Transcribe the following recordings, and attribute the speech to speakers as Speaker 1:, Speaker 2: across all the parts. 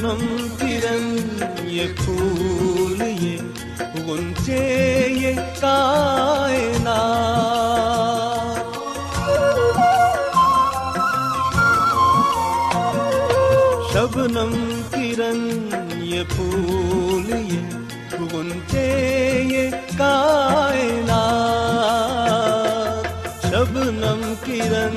Speaker 1: شبنم کرن یہ پھول یہ گنچے یہ کائنات شبنم کرن یہ پھول یہ گنچے یہ کائنات شبنم کرن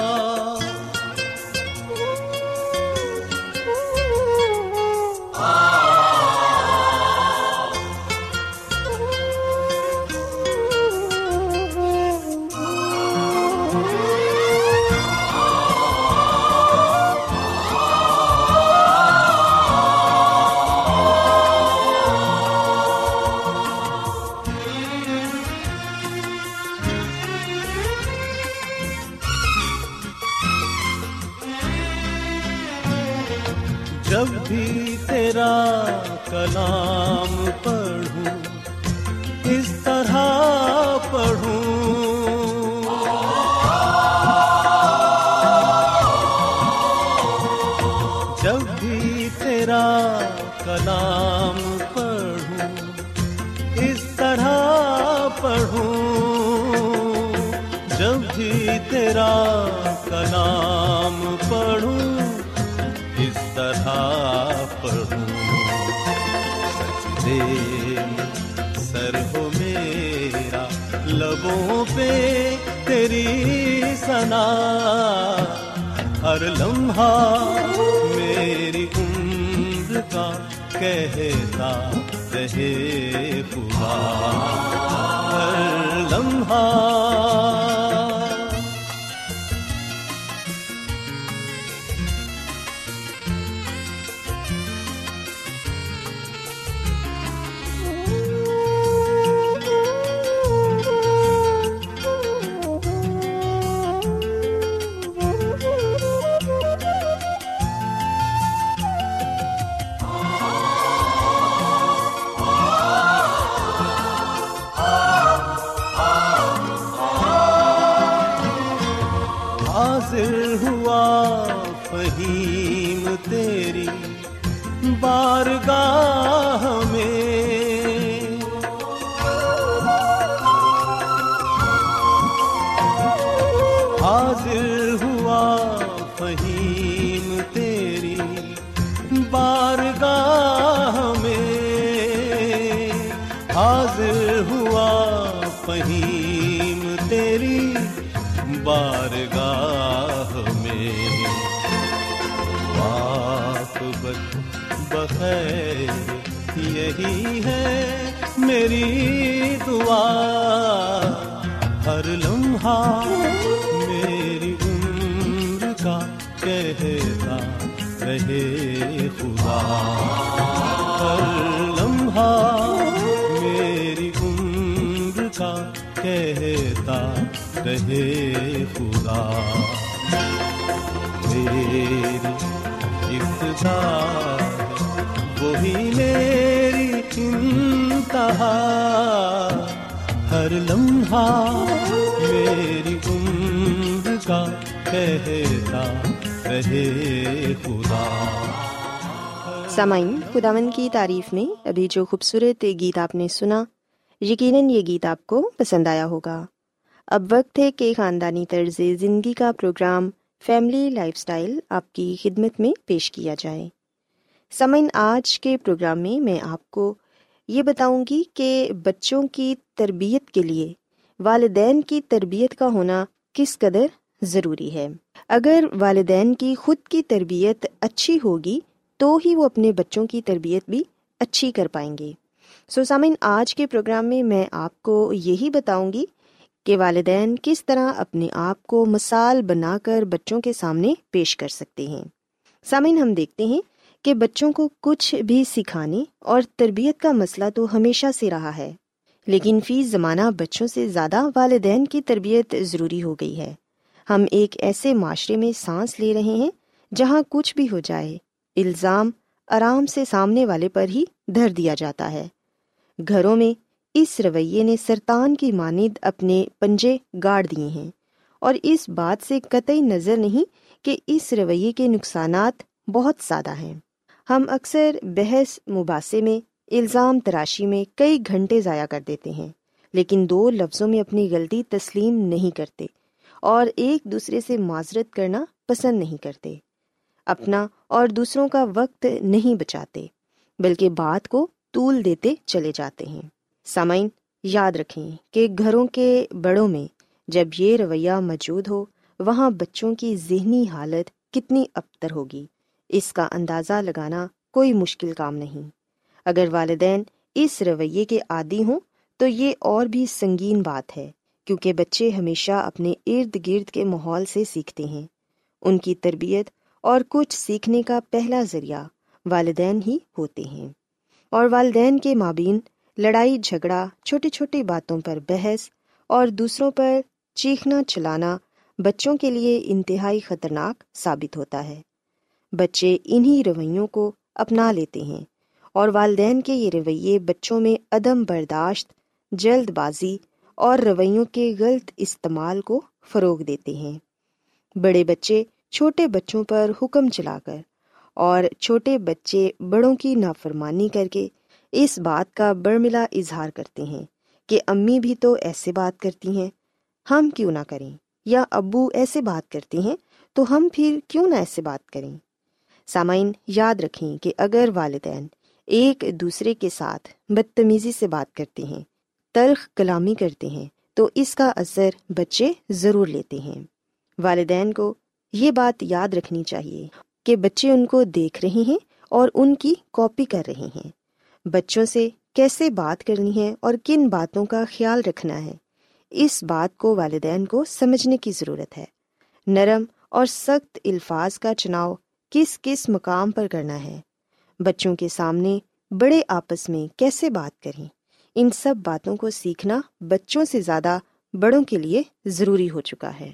Speaker 1: جب بھی تیرا کلام پڑھوں، اس طرح پڑھوں، جب بھی تیرا کلام پڑھوں، اس طرح پڑھوں۔ سجدے سر ہو میرا، لبوں پہ تیری سنا ہر لمحہ کہتا رہے خدا ہر لمحہ یہی ہے میری دعا۔ ہر لمحہ میری عمر کا کہتا رہے خدا۔ ہر لمحہ میری عمر کا کہتا رہے خدا۔ میری ابتدا وہی میری انتہا، ہر لمحہ میری عمر کا کہتا رہے خدا۔
Speaker 2: سامعین خداون کی تعریف میں ابھی جو خوبصورت گیت آپ نے سنا، یقیناً یہ گیت آپ کو پسند آیا ہوگا۔ اب وقت ہے کہ خاندانی طرز زندگی کا پروگرام فیملی لائف سٹائل آپ کی خدمت میں پیش کیا جائے۔ سمن، آج کے پروگرام میں میں آپ کو یہ بتاؤں گی کہ بچوں کی تربیت کے لیے والدین کی تربیت کا ہونا کس قدر ضروری ہے۔ اگر والدین کی خود کی تربیت اچھی ہوگی، تو ہی وہ اپنے بچوں کی تربیت بھی اچھی کر پائیں گے۔ سو سامن آج کے پروگرام میں میں آپ کو یہی بتاؤں گی کہ والدین کس طرح اپنے آپ کو مثال بنا کر بچوں کے سامنے پیش کر سکتے ہیں۔ سامعین ہم دیکھتے ہیں کہ بچوں کو کچھ بھی سکھانے اور تربیت کا مسئلہ تو ہمیشہ سے رہا ہے۔ لیکن فی زمانہ بچوں سے زیادہ والدین کی تربیت ضروری ہو گئی ہے۔ ہم ایک ایسے معاشرے میں سانس لے رہے ہیں جہاں کچھ بھی ہو جائے، الزام آرام سے سامنے والے پر ہی دھر دیا جاتا ہے۔ گھروں میں اس رویے نے سرطان کی مانند اپنے پنجے گاڑ دیے ہیں۔ اور اس بات سے قطعی نظر نہیں کہ اس رویے کے نقصانات بہت زیادہ ہیں۔ ہم اکثر بحث مباحثے میں، الزام تراشی میں کئی گھنٹے ضائع کر دیتے ہیں، لیکن دو لفظوں میں اپنی غلطی تسلیم نہیں کرتے اور ایک دوسرے سے معذرت کرنا پسند نہیں کرتے۔ اپنا اور دوسروں کا وقت نہیں بچاتے، بلکہ بات کو طول دیتے چلے جاتے ہیں۔ سامعین، یاد رکھیں کہ گھروں کے بڑوں میں جب یہ رویہ موجود ہو، وہاں بچوں کی ذہنی حالت کتنی ابتر ہوگی۔ اس کا اندازہ لگانا کوئی مشکل کام نہیں۔ اگر والدین اس رویے کے عادی ہوں تو یہ اور بھی سنگین بات ہے، کیونکہ بچے ہمیشہ اپنے ارد گرد کے ماحول سے سیکھتے ہیں۔ ان کی تربیت اور کچھ سیکھنے کا پہلا ذریعہ والدین ہی ہوتے ہیں۔ اور والدین کے مابین لڑائی، جھگڑا، چھوٹی چھوٹی باتوں پر بحث اور دوسروں پر چیخنا چلانا بچوں کے لیے انتہائی خطرناک ثابت ہوتا ہے۔ بچے انہی رویوں کو اپنا لیتے ہیں اور والدین کے یہ رویے بچوں میں عدم برداشت، جلد بازی اور رویوں کے غلط استعمال کو فروغ دیتے ہیں۔ بڑے بچے چھوٹے بچوں پر حکم چلا کر اور چھوٹے بچے بڑوں کی نافرمانی کر کے اس بات کا برملا اظہار کرتے ہیں کہ امی بھی تو ایسے بات کرتی ہیں، ہم کیوں نہ کریں؟ یا ابو ایسے بات کرتے ہیں تو ہم پھر کیوں نہ ایسے بات کریں؟ سامعین، یاد رکھیں کہ اگر والدین ایک دوسرے کے ساتھ بدتمیزی سے بات کرتے ہیں، تلخ کلامی کرتے ہیں، تو اس کا اثر بچے ضرور لیتے ہیں۔ والدین کو یہ بات یاد رکھنی چاہیے کہ بچے ان کو دیکھ رہے ہیں اور ان کی کاپی کر رہے ہیں۔ بچوں سے کیسے بات کرنی ہے اور کن باتوں کا خیال رکھنا ہے، اس بات کو والدین کو سمجھنے کی ضرورت ہے۔ نرم اور سخت الفاظ کا چناؤ کس کس مقام پر کرنا ہے۔ بچوں کے سامنے بڑے آپس میں کیسے بات کریں۔ ان سب باتوں کو سیکھنا بچوں سے زیادہ بڑوں کے لیے ضروری ہو چکا ہے۔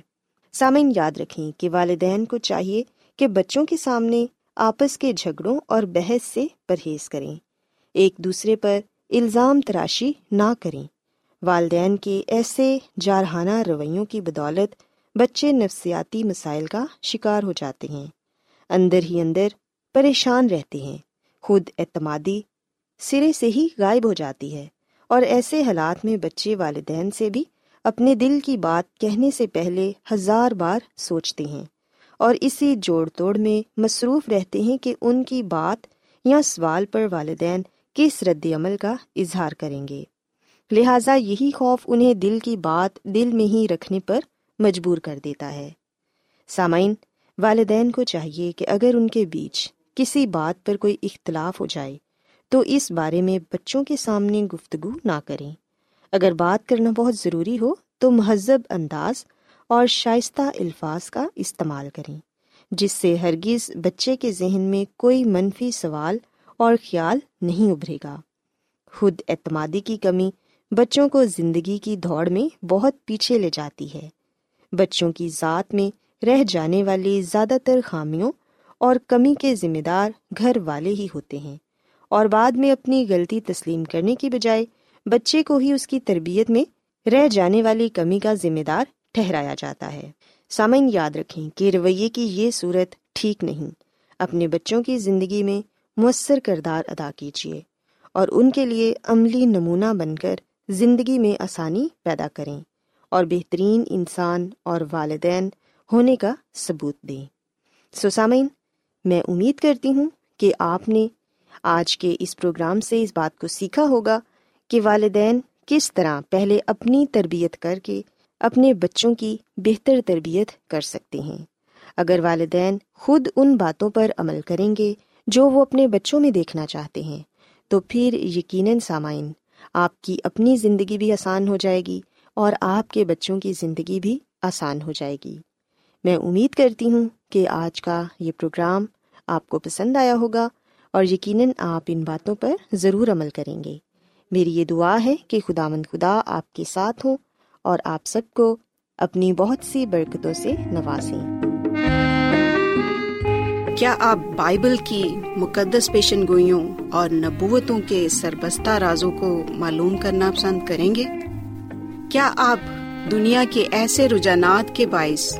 Speaker 2: سامعین، یاد رکھیں کہ والدین کو چاہیے کہ بچوں کے سامنے آپس کے جھگڑوں اور بحث سے پرہیز کریں۔ ایک دوسرے پر الزام تراشی نہ کریں۔ والدین کے ایسے جارحانہ رویوں کی بدولت بچے نفسیاتی مسائل کا شکار ہو جاتے ہیں۔ اندر ہی اندر پریشان رہتے ہیں۔ خود اعتمادی سرے سے ہی غائب ہو جاتی ہے اور ایسے حالات میں بچے والدین سے بھی اپنے دل کی بات کہنے سے پہلے ہزار بار سوچتے ہیں اور اسی جوڑ توڑ میں مصروف رہتے ہیں کہ ان کی بات یا سوال پر والدین کس رد عمل کا اظہار کریں گے۔ لہٰذا یہی خوف انہیں دل کی بات دل میں ہی رکھنے پر مجبور کر دیتا ہے۔ سامعین والدین کو چاہیے کہ اگر ان کے بیچ کسی بات پر کوئی اختلاف ہو جائے، تو اس بارے میں بچوں کے سامنے گفتگو نہ کریں۔ اگر بات کرنا بہت ضروری ہو، تو مہذب انداز اور شائستہ الفاظ کا استعمال کریں، جس سے ہرگز بچے کے ذہن میں کوئی منفی سوال اور خیال نہیں ابھرے گا۔ خود اعتمادی کی کمی بچوں کو زندگی کی دوڑ میں بہت پیچھے لے جاتی ہے۔ بچوں کی ذات میں رہ جانے والی زیادہ تر خامیوں اور کمی کے ذمہ دار گھر والے ہی ہوتے ہیں اور بعد میں اپنی غلطی تسلیم کرنے کی بجائے بچے کو ہی اس کی تربیت میں رہ جانے والی کمی کا ذمہ دار ٹھہرایا جاتا ہے۔ سامعین، یاد رکھیں کہ رویے کی یہ صورت ٹھیک نہیں۔ اپنے بچوں کی زندگی میں مؤثر کردار ادا کیجیے اور ان کے لیے عملی نمونہ بن کر زندگی میں آسانی پیدا کریں اور بہترین انسان اور والدین ہونے کا ثبوت دیں۔ سوسامین میں امید کرتی ہوں کہ آپ نے آج کے اس پروگرام سے اس بات کو سیکھا ہوگا کہ والدین کس طرح پہلے اپنی تربیت کر کے اپنے بچوں کی بہتر تربیت کر سکتے ہیں۔ اگر والدین خود ان باتوں پر عمل کریں گے جو وہ اپنے بچوں میں دیکھنا چاہتے ہیں، تو پھر یقیناً سامعین، آپ کی اپنی زندگی بھی آسان ہو جائے گی اور آپ کے بچوں کی زندگی بھی آسان ہو جائے گی۔ میں امید کرتی ہوں کہ آج کا یہ پروگرام آپ کو پسند آیا ہوگا اور یقیناً آپ ان باتوں پر ضرور عمل کریں گے۔ میری یہ دعا ہے کہ خدا مند خدا آپ کے ساتھ ہوں اور آپ سب کو اپنی بہت سی برکتوں سے نوازیں۔
Speaker 3: کیا آپ بائبل کی مقدس پیشن گوئیوں اور نبوتوں کے سربستہ رازوں کو معلوم کرنا پسند کریں گے؟ کیا آپ دنیا کے ایسے رجحانات کے باعث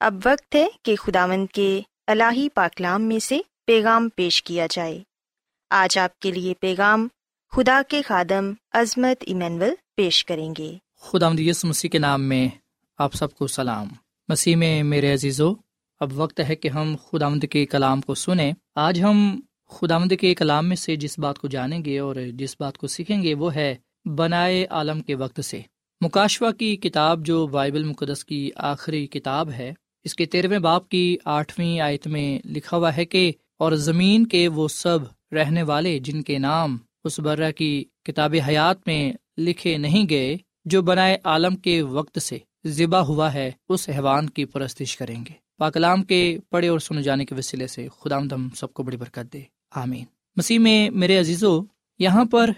Speaker 2: اب وقت ہے کہ خداوند کے الہی پاکلام میں سے پیغام پیش کیا جائے۔ آج آپ کے لیے پیغام خدا کے خادم عظمت ایمینول پیش کریں گے۔
Speaker 4: خدا مسیح کے نام میں آپ سب کو سلام۔ مسیح میں میرے عزیزو، اب وقت ہے کہ ہم خدا مد کے کلام کو سنیں۔ آج ہم خدا کے کلام میں سے جس بات کو جانیں گے اور جس بات کو سیکھیں گے وہ ہے بنائے عالم کے وقت سے۔ مکاشوا کی کتاب جو بائبل مقدس کی آخری کتاب ہے اس کے تیرہویں باپ کی آٹھویں آیت میں لکھا ہوا ہے کہ، اور زمین کے وہ سب رہنے والے جن کے نام اس برہ کی کتاب حیات میں لکھے نہیں گئے، جو بنائے عالم کے وقت سے ذبح ہوا ہے، اس حیوان کی پرستش کریں گے۔ پاکلام کے پڑھے اور سنے جانے کے وسیلے سے خدا ہم سب کو بڑی برکت دے۔ آمین۔ مسیح میں میرے عزیزو، یہاں پر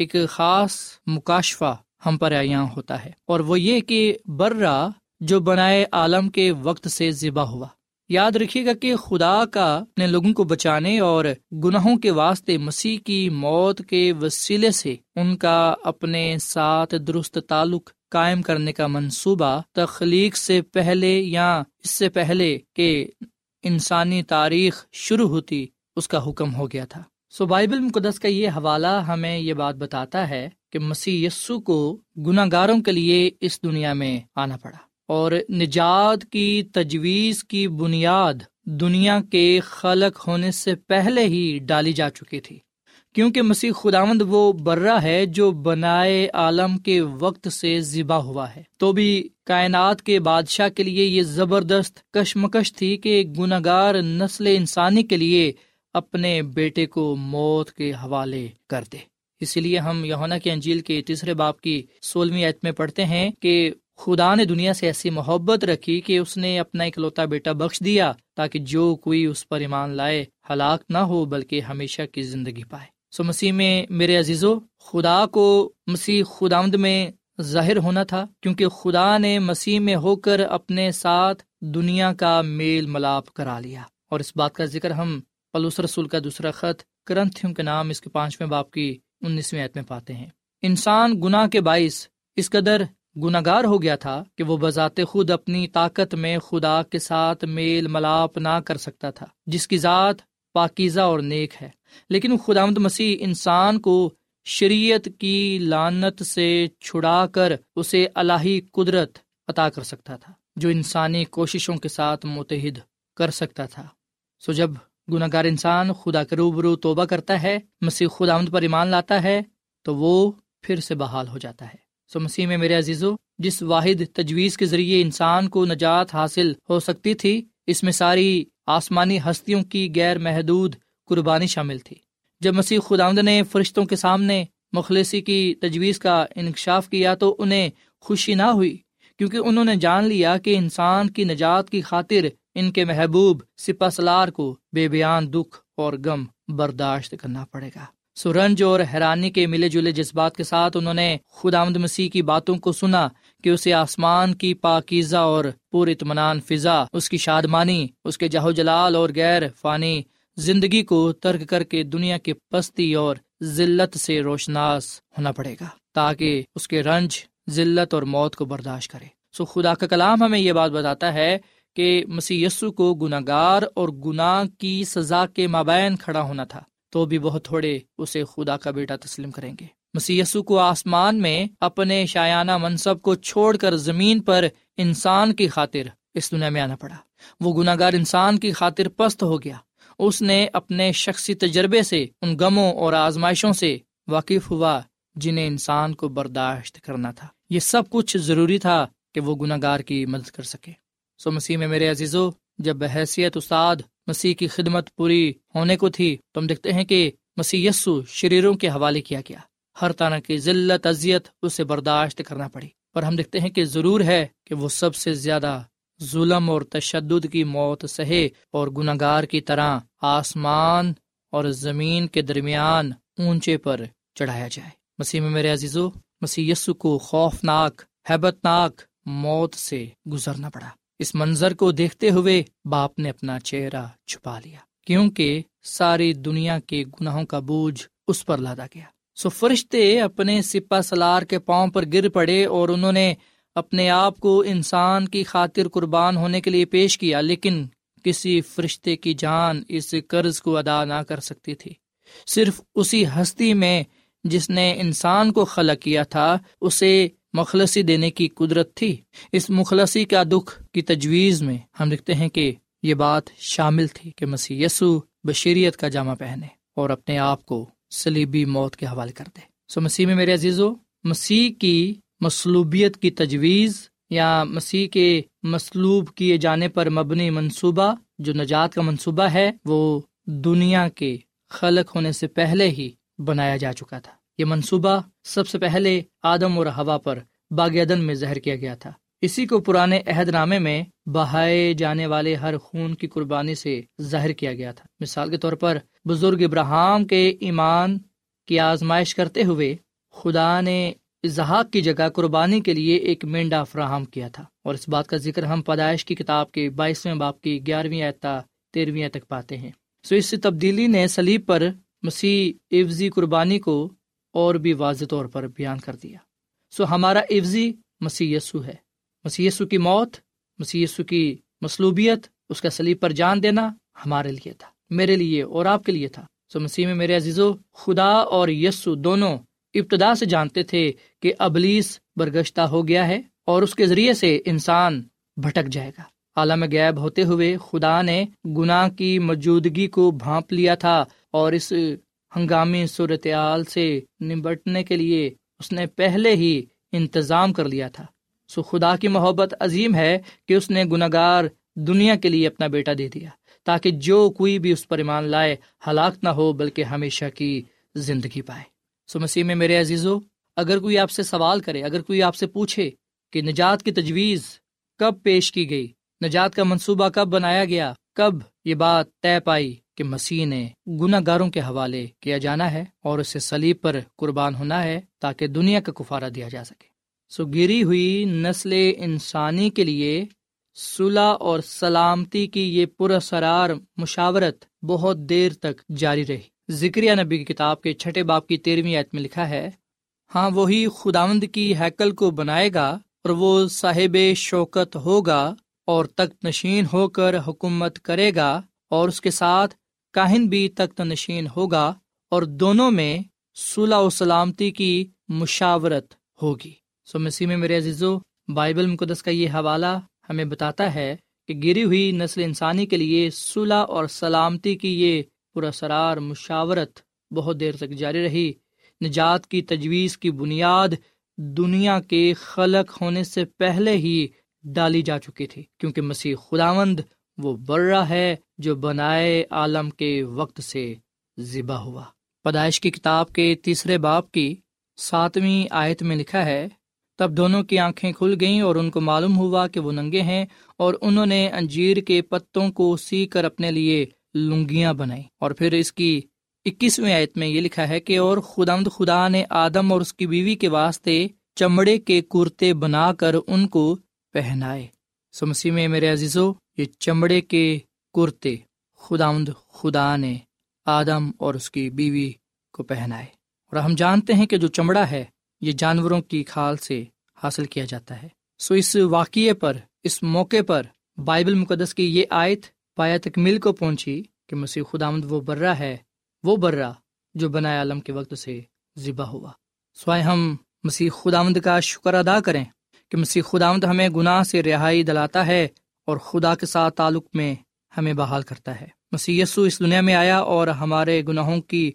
Speaker 4: ایک خاص مکاشفہ ہم پر یہاں ہوتا ہے، اور وہ یہ کہ برا جو بنائے عالم کے وقت سے ذبح ہوا۔ یاد رکھیے گا کہ خدا کا اپنے لوگوں کو بچانے اور گناہوں کے واسطے مسیح کی موت کے وسیلے سے ان کا اپنے ساتھ درست تعلق قائم کرنے کا منصوبہ تخلیق سے پہلے یا اس سے پہلے کہ انسانی تاریخ شروع ہوتی اس کا حکم ہو گیا تھا۔ سو بائبل مقدس کا یہ حوالہ ہمیں یہ بات بتاتا ہے کہ مسیح یسو کو گناہ گاروں کے لیے اس دنیا میں آنا پڑا۔ اور نجات کی تجویز کی بنیاد دنیا کے خلق ہونے سے پہلے ہی ڈالی جا چکی تھی۔ کیونکہ مسیح خداوند وہ برا ہے جو بنائے عالم کے وقت سے ذبح ہوا ہے۔ تو بھی کائنات کے بادشاہ کے لیے یہ زبردست کشمکش تھی کہ گناگار نسل انسانی کے لیے اپنے بیٹے کو موت کے حوالے کر دے۔ اسی لیے ہم یونا کے انجیل کے تیسرے باپ کی سولہویں عت میں پڑھتے ہیں کہ خدا نے دنیا سے ایسی محبت رکھی کہ اس نے اپنا اکلوتا بیٹا بخش دیا تاکہ جو کوئی اس پر ایمان لائے، ہلاک نہ ہو، بلکہ ہمیشہ کی زندگی پائے۔ سو مسیح میں میرے عزیزو، خدا کو مسیح خدامد میں ظاہر ہونا تھا، کیونکہ خدا نے مسیح میں ہو کر اپنے ساتھ دنیا کا میل ملاپ کرا لیا۔ اور اس بات کا ذکر ہم پلوس رسول کا دوسرا خط کرنتھیوں کے نام اس کے پانچویں باپ کی انیسویں عید میں پاتے ہیں۔ انسان گناہ کے باعث اس قدر گناگار ہو گیا تھا کہ وہ بذات خود اپنی طاقت میں خدا کے ساتھ میل ملاپ نہ کر سکتا تھا، جس کی ذات پاکیزہ اور نیک ہے۔ لیکن خدامد مسیح انسان کو شریعت کی لانت سے چھڑا کر اسے الہی قدرت عطا کر سکتا تھا، جو انسانی کوششوں کے ساتھ متحد کر سکتا تھا۔ سو جب گناہ گار انسان خدا کے روبرو توبہ کرتا ہے، مسیح خدا پر ایمان لاتا ہے، تو وہ پھر سے بحال ہو جاتا ہے۔ سو مسیح میں میرے عزیزو، جس واحد تجویز کے ذریعے انسان کو نجات حاصل ہو سکتی تھی، اس میں ساری آسمانی ہستیوں کی غیر محدود قربانی شامل تھی۔ جب مسیح خدا نے فرشتوں کے سامنے مخلصی کی تجویز کا انکشاف کیا تو انہیں خوشی نہ ہوئی، کیونکہ انہوں نے جان لیا کہ انسان کی نجات کی خاطر ان کے محبوب سپا سلار کو بے بیان دکھ اور غم برداشت کرنا پڑے گا۔ سورنج اور حیرانی کے ملے جلے جذبات کے ساتھ انہوں نے خود آمد مسیح کی باتوں کو سنا کہ اسے آسمان کی پاکیزہ اور پور اطمینان فضا، اس کی شادمانی، اس کے جہو جلال اور غیر فانی زندگی کو ترک کر کے دنیا کی پستی اور ذلت سے روشناس ہونا پڑے گا تاکہ اس کے رنج، ذلت اور موت کو برداشت کرے۔ سو خدا کا کلام ہمیں یہ بات بتاتا ہے کہ مسی یسو کو گناہ گار اور گناہ کی سزا کے مابین کھڑا ہونا تھا۔ تو بھی بہت تھوڑے اسے خدا کا بیٹا تسلیم کریں گے۔ مسی کو آسمان میں اپنے شایانہ منصب کو چھوڑ کر زمین پر انسان کی خاطر اس دنیا میں آنا پڑا۔ وہ گناہ گار انسان کی خاطر پست ہو گیا۔ اس نے اپنے شخصی تجربے سے ان غموں اور آزمائشوں سے واقف ہوا جنہیں انسان کو برداشت کرنا تھا۔ یہ سب کچھ ضروری تھا کہ وہ گناہ گار کی مدد کر سکے۔ سو مسیح میں میرے عزیزو، جب بحیثیت استاد مسیح کی خدمت پوری ہونے کو تھی۔ تو ہم دیکھتے ہیں کہ مسیح یسو شریروں کے حوالے کیا گیا۔ ہر طرح کی ذلت، اذیت اسے برداشت کرنا پڑی۔ پر ہم دیکھتے ہیں کہ ضرور ہے کہ وہ سب سے زیادہ ظلم اور تشدد کی موت، سہے اور گناہ گار کی طرح آسمان اور زمین کے درمیان اونچے پر چڑھایا جائے۔ مسیح میں میرے عزیزو، مسیح یسو کو خوفناک حیبت ناک موت سے گزرنا پڑا۔ اس منظر کو دیکھتے ہوئے باپ نے اپنا چہرہ چھپا لیا، کیونکہ ساری دنیا کے گناہوں کا بوجھ اس پر لادا گیا۔ سو فرشتے اپنے سپا سلار کے پاؤں پر گر پڑے اور انہوں نے اپنے آپ کو انسان کی خاطر قربان ہونے کے لیے پیش کیا، لیکن کسی فرشتے کی جان اس قرض کو ادا نہ کر سکتی تھی۔ صرف اسی ہستی میں جس نے انسان کو خلق کیا تھا، اسے مخلصی دینے کی قدرت تھی۔ اس مخلصی کا دکھ کی تجویز میں ہم لکھتے ہیں کہ یہ بات شامل تھی کہ مسیح یسو بشیریت کا جامع پہنے اور اپنے آپ کو سلیبی موت کے حوالے کر دے۔ سو مسیح میں میرے عزیز و مسیح کی مصلوبیت کی تجویز یا مسیح کے مصلوب کیے جانے پر مبنی منصوبہ، جو نجات کا منصوبہ ہے، وہ دنیا کے خلق ہونے سے پہلے ہی بنایا جا چکا تھا۔ یہ منصوبہ سب سے پہلے آدم اور ہوا پر باغیدن میں زہر کیا گیا تھا۔ اسی کو پرانے عہد نامے میں بہائے جانے والے ہر خون کی قربانی سے ظاہر کیا گیا تھا۔ مثال کے طور پر، بزرگ ابراہم کے ایمان کی آزمائش کرتے ہوئے خدا نے اظہاق کی جگہ قربانی کے لیے ایک مینڈا فراہم کیا تھا۔ اور اس بات کا ذکر ہم پیدائش کی کتاب کے بائیسویں باپ کی گیارہویں اعتا تیرہویں تک پاتے ہیں۔ سو اس تبدیلی نے سلیب پر مسیح عفظی قربانی کو اور بھی واضح طور پر بیان کر دیا۔ سو ہمارا عفظی مسی یسو ہے۔ مسی یسو کی موت مسی یسو کی مصلوبیت، اس کا سلیب پر جان دینا ہمارے لیے تھا، میرے لیے اور آپ کے لیے تھا۔ سو مسیح میں میرے عزیزو، خدا اور یسو دونوں ابتدا سے جانتے تھے کہ ابلیس برگشتہ ہو گیا ہے اور اس کے ذریعے سے انسان بھٹک جائے گا۔ عالم غیب ہوتے ہوئے خدا نے گناہ کی موجودگی کو بھانپ لیا تھا اور اس ہنگامی صورتحال سے نمٹنے کے لیے اس نے پہلے ہی انتظام کر لیا تھا۔ سو خدا کی محبت عظیم ہے کہ اس نے گناگار دنیا کے لیے اپنا بیٹا دے دیا تاکہ جو کوئی بھی اس پر ایمان لائے، ہلاک نہ ہو، بلکہ ہمیشہ کی زندگی پائے۔ سو مسیح میں میرے عزیزو، اگر کوئی آپ سے سوال کرے، اگر کوئی آپ سے پوچھے کہ نجات کی تجویز کب پیش کی گئی، نجات کا منصوبہ کب بنایا گیا کب یہ بات طے پائی کہ مسیح نے گناہ گاروں کے حوالے کیا جانا ہے اور اسے سلیب پر قربان ہونا ہے تاکہ دنیا کا کفارہ دیا جا سکے۔ سو گری ہوئی نسل انسانی کے لیے صلاح اور سلامتی کی یہ پرسرار مشاورت بہت دیر تک جاری رہی۔ ذکر نبی کی کتاب کے چھٹے باپ کی تیرہویں آیت میں لکھا ہے ہاں وہی خداوند کی ہیکل کو بنائے گا اور وہ صاحب شوکت ہوگا اور تخت نشین ہو کر حکومت کرے گا اور اس کے ساتھ کاہن بھی تخت نشین ہوگا اور دونوں میں صلاح و سلامتی کی مشاورت ہوگی۔ سو مسیح میں میرے عزیزو، بائبل مقدس کا یہ حوالہ ہمیں بتاتا ہے کہ گری ہوئی نسل انسانی کے لیے صلاح اور سلامتی کی یہ پراسرار مشاورت بہت دیر تک جاری رہی۔ نجات کی تجویز کی بنیاد دنیا کے خلق ہونے سے پہلے ہی ڈالی جا چکی تھی، کیونکہ مسیح خداوند وہ برا ہے جو بنائے عالم کے وقت سے ذبح ہوا۔ پیدائش کی کتاب کے تیسرے باپ کی ساتویں آیت میں لکھا ہے، تب دونوں کی آنکھیں کھل گئیں اور ان کو معلوم ہوا کہ وہ ننگے ہیں اور انہوں نے انجیر کے پتوں کو سی کر اپنے لیے لنگیاں بنائی اور پھر اس کی اکیسویں آیت میں یہ لکھا ہے کہ اور خدمد خدا نے آدم اور اس کی بیوی کے واسطے چمڑے کے کرتے بنا کر ان کو پہنائے۔ سمسی میں میرے عزیزو، یہ چمڑے کے کرتے خدامد خدا نے آدم اور اس کی بیوی کو پہنائے۔ اور ہم جانتے ہیں کہ جو چمڑا ہے، یہ جانوروں کی کھال سے حاصل کیا جاتا ہے۔ سو اس واقعے پر، اس موقع پر بائبل مقدس کی یہ آیت پایا تک مل کو پہنچی کہ مسیح خدامد وہ برا ہے، وہ برا جو بنایا عالم کے وقت سے ذبح ہوا۔ سوائے ہم، مسیح خدامد کا شکر ادا کریں۔ کہ مسیح خدامد ہمیں گناہ سے رہائی دلاتا ہے اور خدا کے ساتھ تعلق میں ہمیں بحال کرتا ہے۔ مسیح یسو اس دنیا میں آیا اور ہمارے گناہوں کی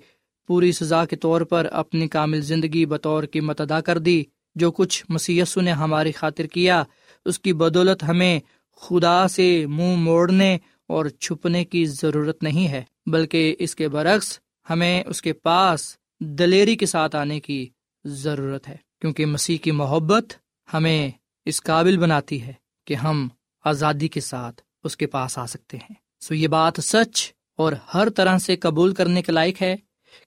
Speaker 4: پوری سزا کے طور پر اپنی کامل زندگی بطور قیمت ادا کر دی۔ جو کچھ مسی نے ہماری خاطر کیا، اس کی بدولت ہمیں خدا سے منہ مو موڑنے اور چھپنے کی ضرورت نہیں ہے، بلکہ اس کے برعکس ہمیں اس کے پاس دلیری کے ساتھ آنے کی ضرورت ہے۔ کیونکہ مسیح کی محبت ہمیں اس قابل بناتی ہے کہ ہم آزادی کے ساتھ اس کے پاس آ سکتے ہیں۔ سو یہ بات سچ اور ہر طرح سے قبول کرنے کے لائق ہے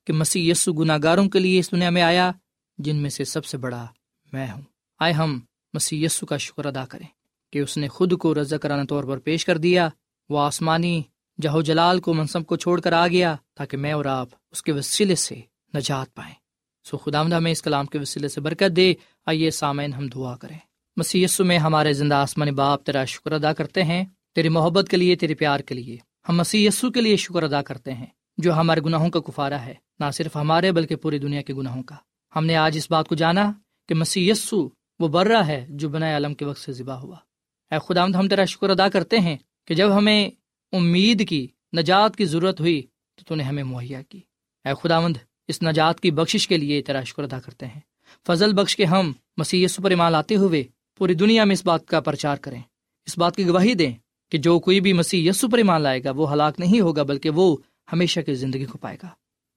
Speaker 4: کہ مسیح یسو گناہ گاروں کے لیے اس دنیا میں آیا، جن میں سے سب سے بڑا میں ہوں۔ آئے ہم مسیح یسو کا شکر ادا کریں کہ اس نے خود کو رضا کرانا طور پر پیش کر دیا، وہ آسمانی جہو جلال کو منصب کو چھوڑ کر آ گیا تاکہ میں اور آپ اس کے وسیلے سے نجات پائیں۔ سو خدا مدہ میں اس کلام کے وسیلے سے برکت دے۔ آئیے سامعین، ہم دعا کریں۔ مسی میں ہمارے زندہ آسمانی باپ، تیرا شکر ادا کرتے ہیں۔ تیری محبت کے لیے، تیرے پیار کے لیے۔ ہم مسی کے لیے شکر ادا کرتے ہیں، جو ہمارے گناہوں کا کفارہ ہے۔ نہ صرف ہمارے، بلکہ پوری دنیا کے گناہوں کا۔ ہم نے آج اس بات کو جانا کہ مسیح یسو وہ برا ہے جو بنائے عالم کے وقت سے ذبح ہوا۔ اے خدا ہم تیرا شکر ادا کرتے ہیں کہ جب ہمیں امید کی، نجات کی ضرورت ہوئی، تو تو نے ہمیں مہیا کی۔ اے خدا مند اس نجات کی بخشش کے لیے تیرا شکر ادا کرتے ہیں۔ فضل بخش کے ہم مسیح پر ایمان لاتے ہوئے پوری دنیا میں اس بات کا پرچار کریں۔ اس بات کی گواہی دیں کہ جو کوئی بھی مسیح یسو پر ایمان لائے گا، وہ ہلاک نہیں ہوگا، بلکہ وہ ہمیشہ کی زندگی کو پائے گا۔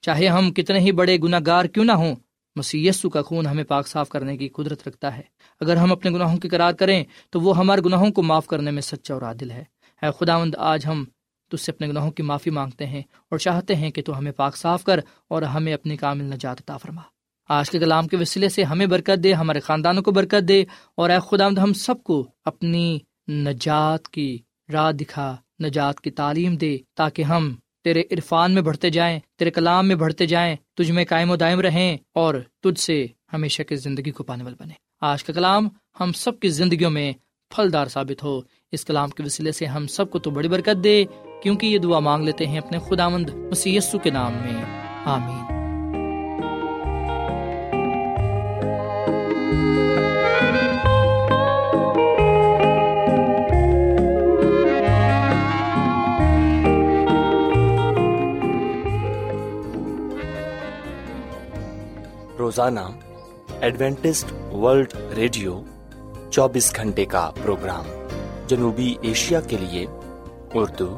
Speaker 4: چاہے ہم کتنے ہی بڑے گناہ گار کیوں نہ ہوں مسی کا خون ہمیں پاک صاف کرنے کی قدرت رکھتا ہے۔ اگر ہم اپنے گناہوں کی قرار کریں، تو وہ ہمارے گناہوں کو معاف کرنے میں سچا اور عادل ہے۔ اے خداوند، آج ہم تج سے اپنے گناہوں کی معافی مانگتے ہیں اور چاہتے ہیں کہ تو ہمیں پاک صاف کر اور ہمیں اپنی کامل نجات عطا فرما۔ آج کے کلام کے وسیلے سے ہمیں برکت دے، ہمارے خاندانوں کو برکت دے اور اے خداوند، ہم سب کو اپنی نجات کی راہ دکھا، نجات کی تعلیم دے تاکہ ہم تیرے عرفان میں بڑھتے جائیں، تیرے کلام میں بڑھتے جائیں، تجھ میں قائم و دائم رہیں اور تجھ سے ہمیشہ کی زندگی کو پانے والے بنے آج کا کلام ہم سب کی زندگیوں میں پھلدار ثابت ہو۔ اس کلام کے وسیلے سے ہم سب کو تو بڑی برکت دے۔ کیونکہ یہ دعا مانگ لیتے ہیں اپنے خدا مند مسی کے نام میں۔ آمین۔
Speaker 5: روزانہ ایڈوینٹسٹ ورلڈ ریڈیو چوبیس گھنٹے کا پروگرام جنوبی ایشیا کے لیے اردو